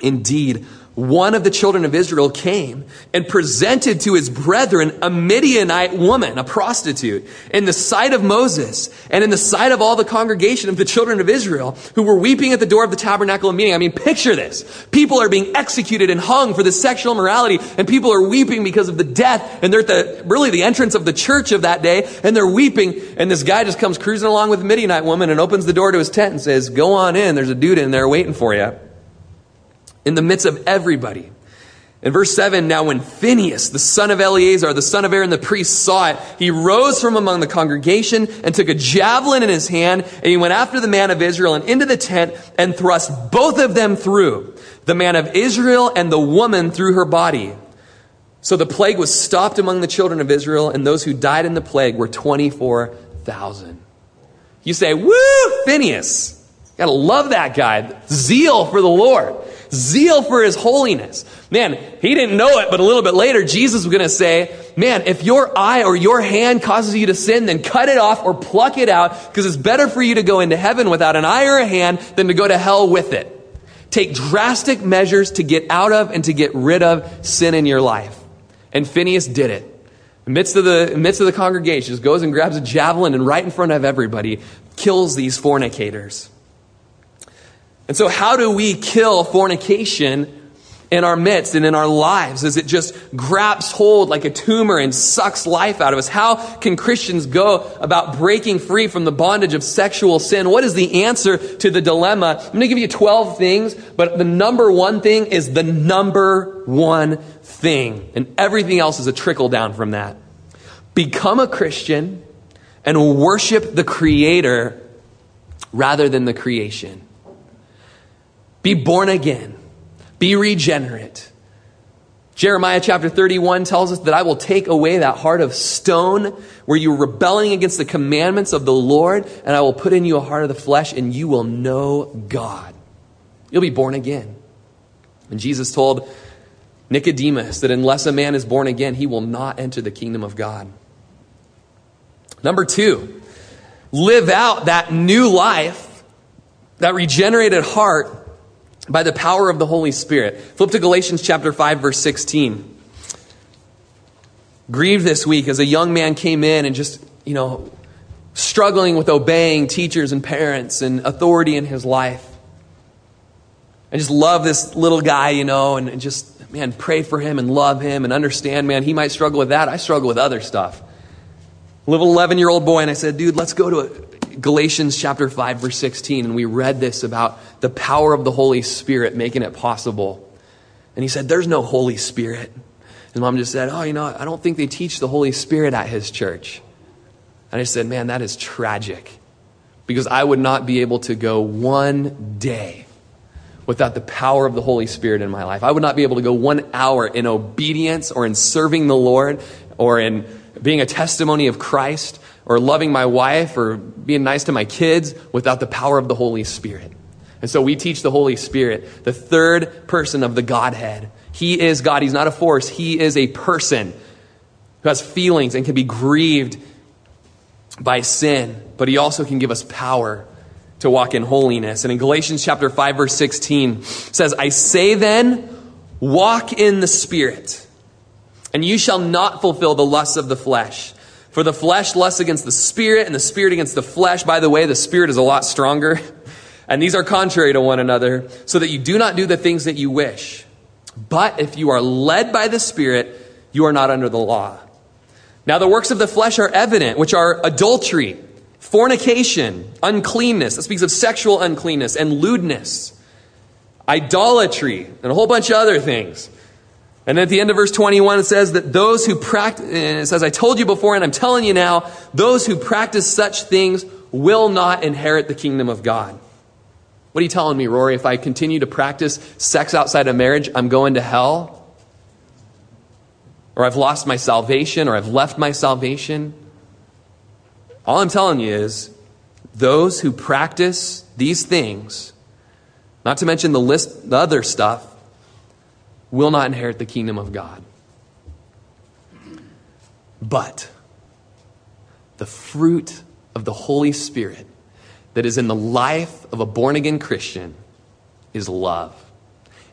Indeed, one of the children of Israel came and presented to his brethren a Midianite woman, a prostitute, in the sight of Moses and in the sight of all the congregation of the children of Israel who were weeping at the door of the tabernacle of meeting. I mean, picture this. People are being executed and hung for this sexual immorality and people are weeping because of the death and they're at the, really the entrance of the church of that day and they're weeping and this guy just comes cruising along with a Midianite woman and opens the door to his tent and says, go on in. There's a dude in there waiting for you in the midst of everybody. In verse 7, now when Phinehas, the son of Eleazar, the son of Aaron the priest, saw it, he rose from among the congregation and took a javelin in his hand, and he went after the man of Israel and into the tent and thrust both of them through, the man of Israel and the woman through her body. So the plague was stopped among the children of Israel, and those who died in the plague were 24,000. You say, woo, Phinehas. Gotta love that guy. Zeal for the Lord zeal for his holiness. Man, he didn't know it, but a little bit later, Jesus was going to say, man, if your eye or your hand causes you to sin, then cut it off or pluck it out because it's better for you to go into heaven without an eye or a hand than to go to hell with it. Take drastic measures to get out of and to get rid of sin in your life. And Phinehas did it. In midst of the midst of the congregation, goes and grabs a javelin and right in front of everybody kills these fornicators. And so, how do we kill fornication in our midst and in our lives as it just grabs hold like a tumor and sucks life out of us. How can Christians go about breaking free from the bondage of sexual sin? What is the answer to the dilemma? I'm going to give you 12 things, but the number one thing is the number one thing. And everything else is a trickle down from that. Become a Christian and worship the Creator rather than the creation. Be born again. Be regenerate. Jeremiah chapter 31 tells us that I will take away that heart of stone where you're rebelling against the commandments of the Lord, and I will put in you a heart of the flesh, and you will know God. You'll be born again. And Jesus told Nicodemus that unless a man is born again, he will not enter the kingdom of God. Number two, live out that new life, that regenerated heart by the power of the Holy Spirit. Flip to Galatians chapter 5 verse 16. Grieved this week as a young man came in and just, you know, struggling with obeying teachers and parents and authority in his life. I just love this little guy, you know, and just, man, pray for him and love him and understand, man, he might struggle with that. I struggle with other stuff. Little 11 year old boy, and I said, dude, let's go to Galatians chapter 5, verse 16, and we read this about the power of the Holy Spirit making it possible. And he said, There's no Holy Spirit. And mom just said, Oh, you know, I don't think they teach the Holy Spirit at his church. And I said, Man, that is tragic. Because I would not be able to go one day without the power of the Holy Spirit in my life. I would not be able to go one hour in obedience or in serving the Lord or in being a testimony of Christ or loving my wife or being nice to my kids without the power of the Holy Spirit. And so we teach the Holy Spirit, the third person of the Godhead. He is God. He's not a force. He is a person who has feelings and can be grieved by sin, but he also can give us power to walk in holiness. And in Galatians chapter 5 verse 16 says, "I say then, walk in the spirit, and you shall not fulfill the lusts of the flesh." For the flesh lusts against the spirit, and the spirit against the flesh. By the way, the spirit is a lot stronger. And these are contrary to one another, so that you do not do the things that you wish. But if you are led by the Spirit, you are not under the law. Now, the works of the flesh are evident, which are adultery, fornication, uncleanness. That speaks of sexual uncleanness and lewdness, idolatry, and a whole bunch of other things. And at the end of verse 21, it says that those who practice, it says, I told you before and I'm telling you now, those who practice such things will not inherit the kingdom of God. What are you telling me, Rory? If I continue to practice sex outside of marriage, I'm going to hell? Or I've lost my salvation, or I've left my salvation? All I'm telling you is those who practice these things, not to mention the list, the other stuff, will not inherit the kingdom of God. But the fruit of the Holy Spirit that is in the life of a born again Christian is love,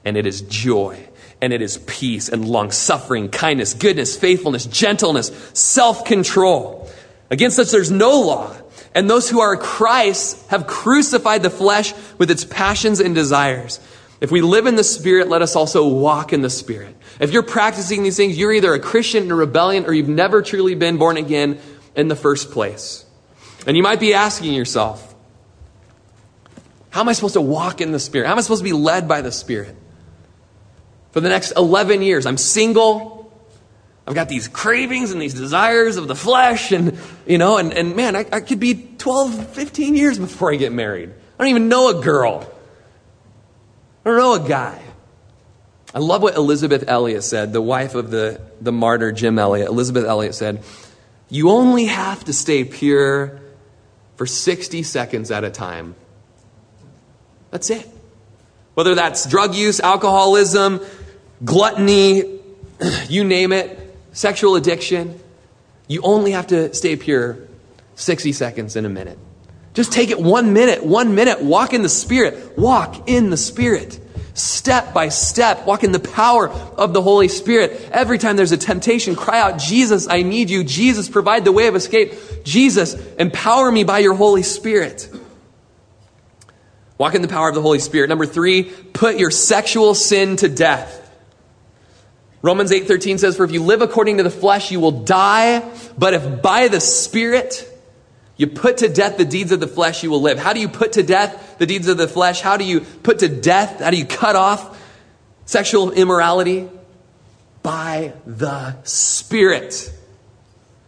and it is joy, and it is peace, and long suffering, kindness, goodness, faithfulness, gentleness, self control. Against such there's no law. And those who are Christ have crucified the flesh with its passions and desires. If we live in the Spirit, let us also walk in the Spirit. If you're practicing these things, you're either a Christian in a rebellion or you've never truly been born again in the first place. And you might be asking yourself, how am I supposed to walk in the Spirit? How am I supposed to be led by the Spirit? For the next 11 years, I'm single. I've got these cravings and these desires of the flesh, and, you know, and, and man, I, I could be 12, 15 years before I get married. I don't even know a girl. I don't know a guy. I love what Elisabeth Elliot said, the wife of the, the martyr Jim Elliot. Elisabeth Elliot said, You only have to stay pure for 60 seconds at a time. That's it. Whether that's drug use, alcoholism, gluttony, you name it, sexual addiction, you only have to stay pure 60 seconds in a minute. Just take it one minute, one minute. Walk in the Spirit. Walk in the Spirit. Step by step. Walk in the power of the Holy Spirit. Every time there's a temptation, cry out, Jesus, I need you. Jesus, provide the way of escape. Jesus, empower me by your Holy Spirit. Walk in the power of the Holy Spirit. Number three, put your sexual sin to death. Romans 8:13 says for if you live according to the flesh you will die, but if by the spirit you put to death the deeds of the flesh you will live. How do you put to death the deeds of the flesh? How do you put to death? How do you cut off sexual immorality? By the spirit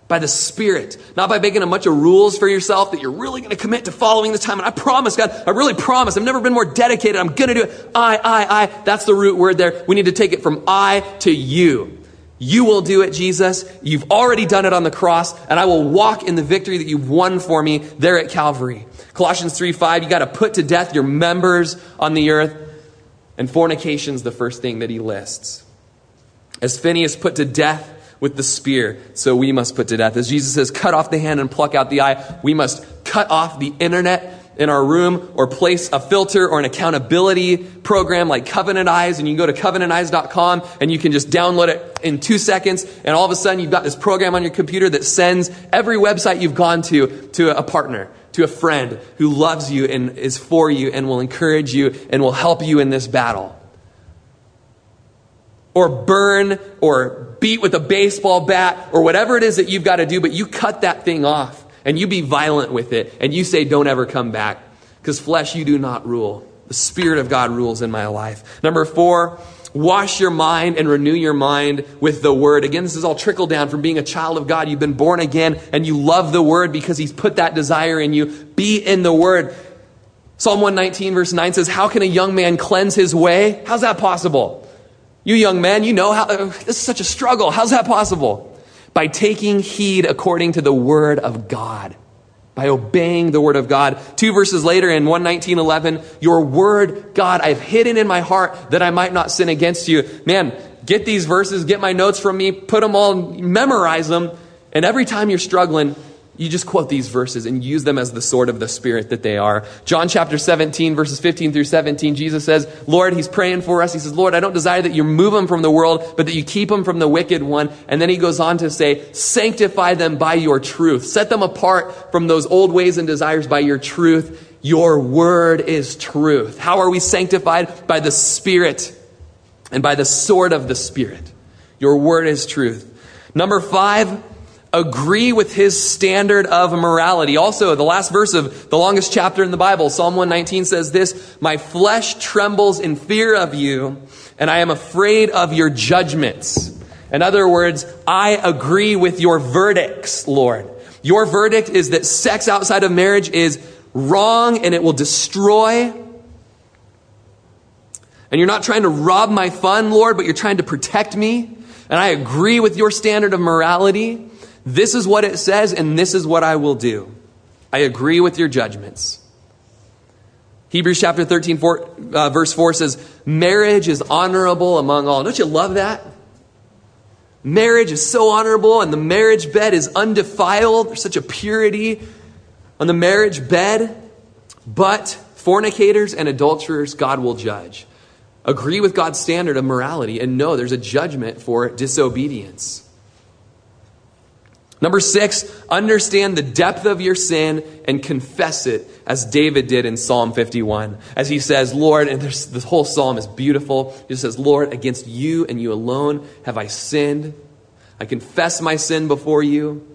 by the Spirit, not by making a bunch of rules for yourself that you're really going to commit to following this time. And I promise, God, I really promise. I've never been more dedicated. I'm going to do it. I, I, I. That's the root word there. We need to take it from I to you. You will do it, Jesus. You've already done it on the cross, and I will walk in the victory that you've won for me there at Calvary. Colossians 3 5, you got to put to death your members on the earth. And fornication's the first thing that he lists. As Phinehas put to death with the spear, so we must put to death. As Jesus says, cut off the hand and pluck out the eye, we must cut off the internet in our room or place a filter or an accountability program like Covenant Eyes. And you can go to covenanteyes.com and you can just download it in two seconds. And all of a sudden, you've got this program on your computer that sends every website you've gone to to a partner, to a friend who loves you and is for you and will encourage you and will help you in this battle or burn or beat with a baseball bat or whatever it is that you've got to do, but you cut that thing off and you be violent with it and you say, don't ever come back because flesh you do not rule. The Spirit of God rules in my life. Number four, wash your mind and renew your mind with the Word. Again, this is all trickle down from being a child of God. You've been born again and you love the Word because He's put that desire in you. Be in the Word. Psalm 119, verse 9 says, How can a young man cleanse his way? How's that possible? You young men, you know how uh, this is such a struggle. How's that possible? By taking heed according to the word of God. By obeying the word of God. Two verses later in 119.11, your word, God, I've hidden in my heart that I might not sin against you. Man, get these verses, get my notes from me, put them all, memorize them, and every time you're struggling, you just quote these verses and use them as the sword of the Spirit that they are. John chapter 17, verses 15 through 17, Jesus says, Lord, he's praying for us. He says, Lord, I don't desire that you move them from the world, but that you keep them from the wicked one. And then he goes on to say, sanctify them by your truth. Set them apart from those old ways and desires by your truth. Your word is truth. How are we sanctified? By the Spirit and by the sword of the Spirit. Your word is truth. Number five, agree with his standard of morality. Also, the last verse of the longest chapter in the Bible, Psalm 119 says this, My flesh trembles in fear of you, and I am afraid of your judgments. In other words, I agree with your verdicts, Lord. Your verdict is that sex outside of marriage is wrong and it will destroy. And you're not trying to rob my fun, Lord, but you're trying to protect me. And I agree with your standard of morality. This is what it says, and this is what I will do. I agree with your judgments. Hebrews chapter 13, four, uh, verse 4 says, Marriage is honorable among all. Don't you love that? Marriage is so honorable, and the marriage bed is undefiled. There's such a purity on the marriage bed. But fornicators and adulterers, God will judge. Agree with God's standard of morality and know there's a judgment for disobedience. Number six, understand the depth of your sin and confess it as David did in Psalm 51. As he says, Lord, and this whole psalm is beautiful. He says, Lord, against you and you alone have I sinned. I confess my sin before you.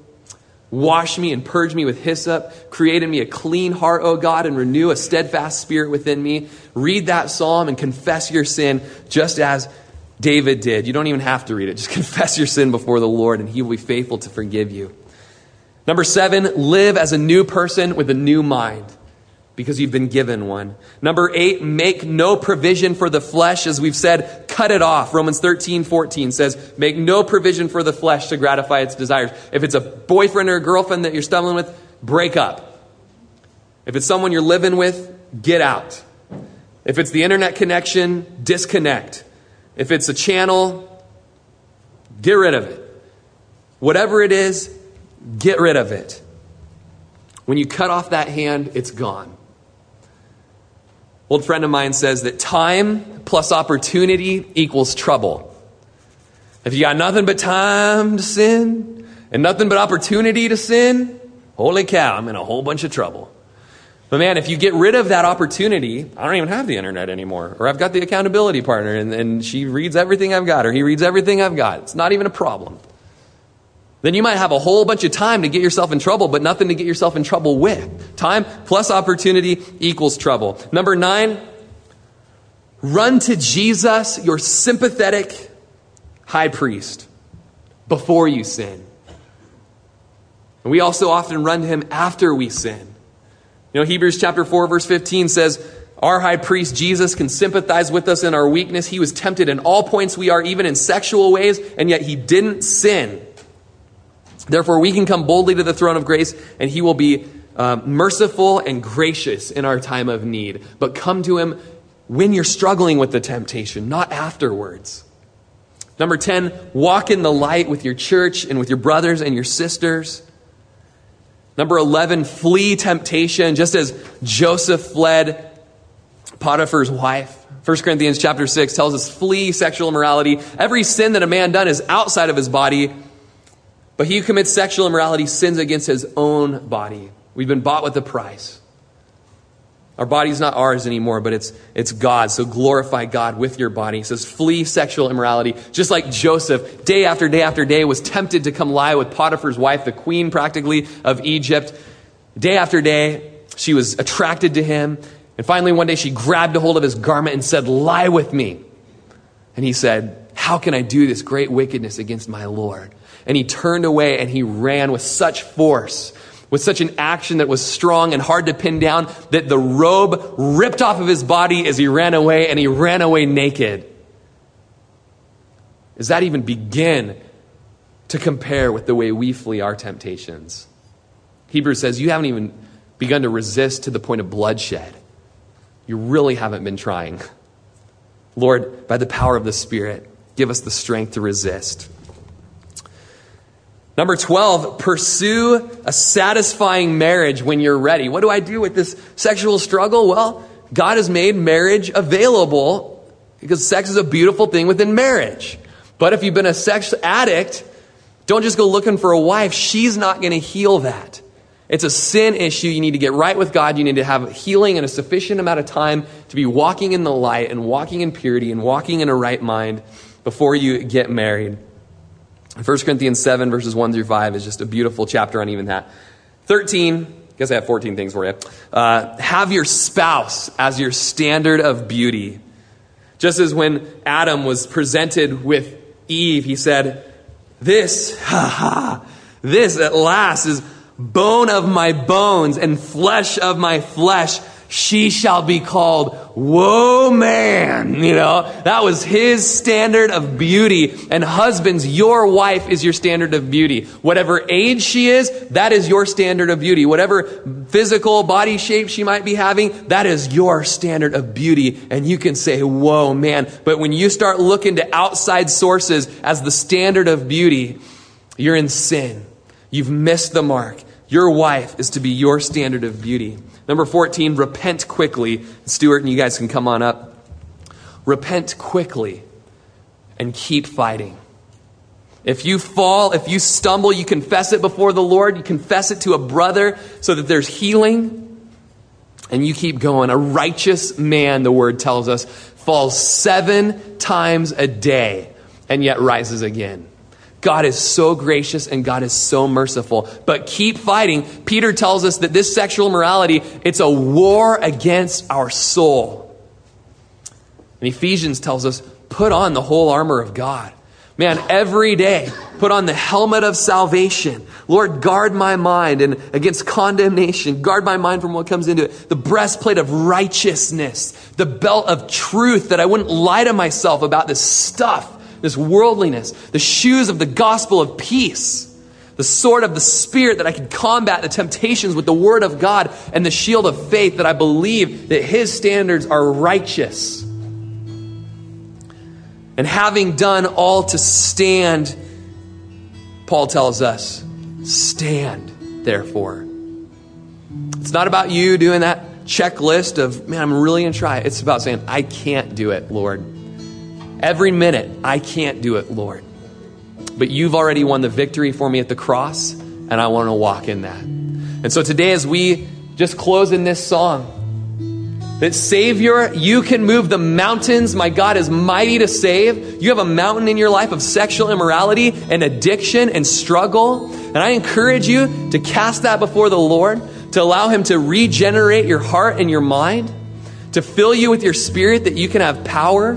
Wash me and purge me with hyssop. Create in me a clean heart, O God, and renew a steadfast spirit within me. Read that psalm and confess your sin just as David did. You don't even have to read it. Just confess your sin before the Lord, and He will be faithful to forgive you. Number seven, live as a new person with a new mind because you've been given one. Number eight, make no provision for the flesh. As we've said, cut it off. Romans 13, 14 says, make no provision for the flesh to gratify its desires. If it's a boyfriend or a girlfriend that you're stumbling with, break up. If it's someone you're living with, get out. If it's the internet connection, disconnect. If it's a channel, get rid of it. Whatever it is, get rid of it. When you cut off that hand, it's gone. Old friend of mine says that time plus opportunity equals trouble. If you got nothing but time to sin and nothing but opportunity to sin, holy cow, I'm in a whole bunch of trouble. But man, if you get rid of that opportunity, I don't even have the internet anymore. Or I've got the accountability partner and, and she reads everything I've got, or he reads everything I've got. It's not even a problem. Then you might have a whole bunch of time to get yourself in trouble, but nothing to get yourself in trouble with. Time plus opportunity equals trouble. Number nine, run to Jesus, your sympathetic high priest, before you sin. And we also often run to him after we sin. You know, Hebrews chapter 4, verse 15 says, Our high priest Jesus can sympathize with us in our weakness. He was tempted in all points we are, even in sexual ways, and yet he didn't sin. Therefore, we can come boldly to the throne of grace, and he will be uh, merciful and gracious in our time of need. But come to him when you're struggling with the temptation, not afterwards. Number 10, walk in the light with your church and with your brothers and your sisters. Number 11, flee temptation, just as Joseph fled Potiphar's wife. 1 Corinthians chapter 6 tells us flee sexual immorality. Every sin that a man done is outside of his body, but he who commits sexual immorality sins against his own body. We've been bought with a price. Our body's not ours anymore, but it's, it's God. So glorify God with your body. He says, flee sexual immorality. Just like Joseph, day after day after day, was tempted to come lie with Potiphar's wife, the queen practically of Egypt. Day after day, she was attracted to him. And finally, one day, she grabbed a hold of his garment and said, Lie with me. And he said, How can I do this great wickedness against my Lord? And he turned away and he ran with such force with such an action that was strong and hard to pin down that the robe ripped off of his body as he ran away and he ran away naked. Does that even begin to compare with the way we flee our temptations? Hebrews says you haven't even begun to resist to the point of bloodshed. You really haven't been trying. Lord, by the power of the Spirit, give us the strength to resist. Number 12, pursue a satisfying marriage when you're ready. What do I do with this sexual struggle? Well, God has made marriage available because sex is a beautiful thing within marriage. But if you've been a sex addict, don't just go looking for a wife. She's not going to heal that. It's a sin issue. You need to get right with God. You need to have healing in a sufficient amount of time to be walking in the light and walking in purity and walking in a right mind before you get married. 1 Corinthians 7, verses 1 through 5 is just a beautiful chapter on even that. 13, I guess I have 14 things for you. Uh, have your spouse as your standard of beauty. Just as when Adam was presented with Eve, he said, This, ha ha, this at last is bone of my bones and flesh of my flesh she shall be called Whoa Man. You know, that was his standard of beauty. And husbands, your wife is your standard of beauty. Whatever age she is, that is your standard of beauty. Whatever physical body shape she might be having, that is your standard of beauty. And you can say, Whoa Man. But when you start looking to outside sources as the standard of beauty, you're in sin. You've missed the mark. Your wife is to be your standard of beauty. Number 14, repent quickly. Stuart and you guys can come on up. Repent quickly and keep fighting. If you fall, if you stumble, you confess it before the Lord. You confess it to a brother so that there's healing. And you keep going. A righteous man, the word tells us, falls seven times a day and yet rises again. God is so gracious and God is so merciful. But keep fighting. Peter tells us that this sexual morality, it's a war against our soul. And Ephesians tells us, put on the whole armor of God. Man, every day, put on the helmet of salvation. Lord, guard my mind and against condemnation. Guard my mind from what comes into it. The breastplate of righteousness. The belt of truth that I wouldn't lie to myself about this stuff this worldliness, the shoes of the gospel of peace, the sword of the Spirit that I can combat the temptations with the word of God, and the shield of faith that I believe that His standards are righteous. And having done all to stand, Paul tells us, stand, therefore. It's not about you doing that checklist of, man, I'm really going to try. It's about saying, I can't do it, Lord. Every minute, I can't do it, Lord. But you've already won the victory for me at the cross, and I want to walk in that. And so today, as we just close in this song. That Savior, you can move the mountains. My God is mighty to save. You have a mountain in your life of sexual immorality and addiction and struggle. And I encourage you to cast that before the Lord, to allow Him to regenerate your heart and your mind, to fill you with your spirit that you can have power.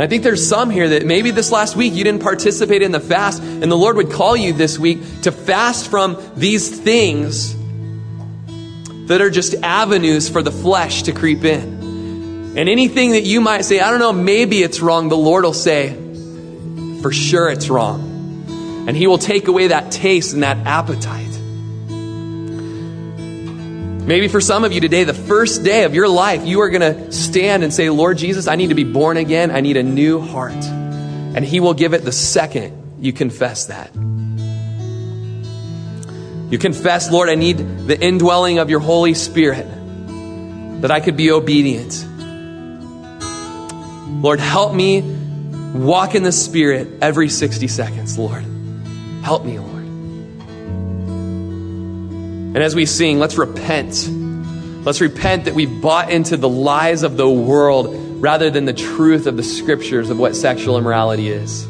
And I think there's some here that maybe this last week you didn't participate in the fast, and the Lord would call you this week to fast from these things that are just avenues for the flesh to creep in. And anything that you might say, I don't know, maybe it's wrong, the Lord will say, for sure it's wrong. And He will take away that taste and that appetite. Maybe for some of you today, the first day of your life, you are going to stand and say, Lord Jesus, I need to be born again. I need a new heart. And He will give it the second you confess that. You confess, Lord, I need the indwelling of your Holy Spirit that I could be obedient. Lord, help me walk in the Spirit every 60 seconds, Lord. Help me, Lord. And as we sing, let's repent. Let's repent that we've bought into the lies of the world rather than the truth of the scriptures of what sexual immorality is.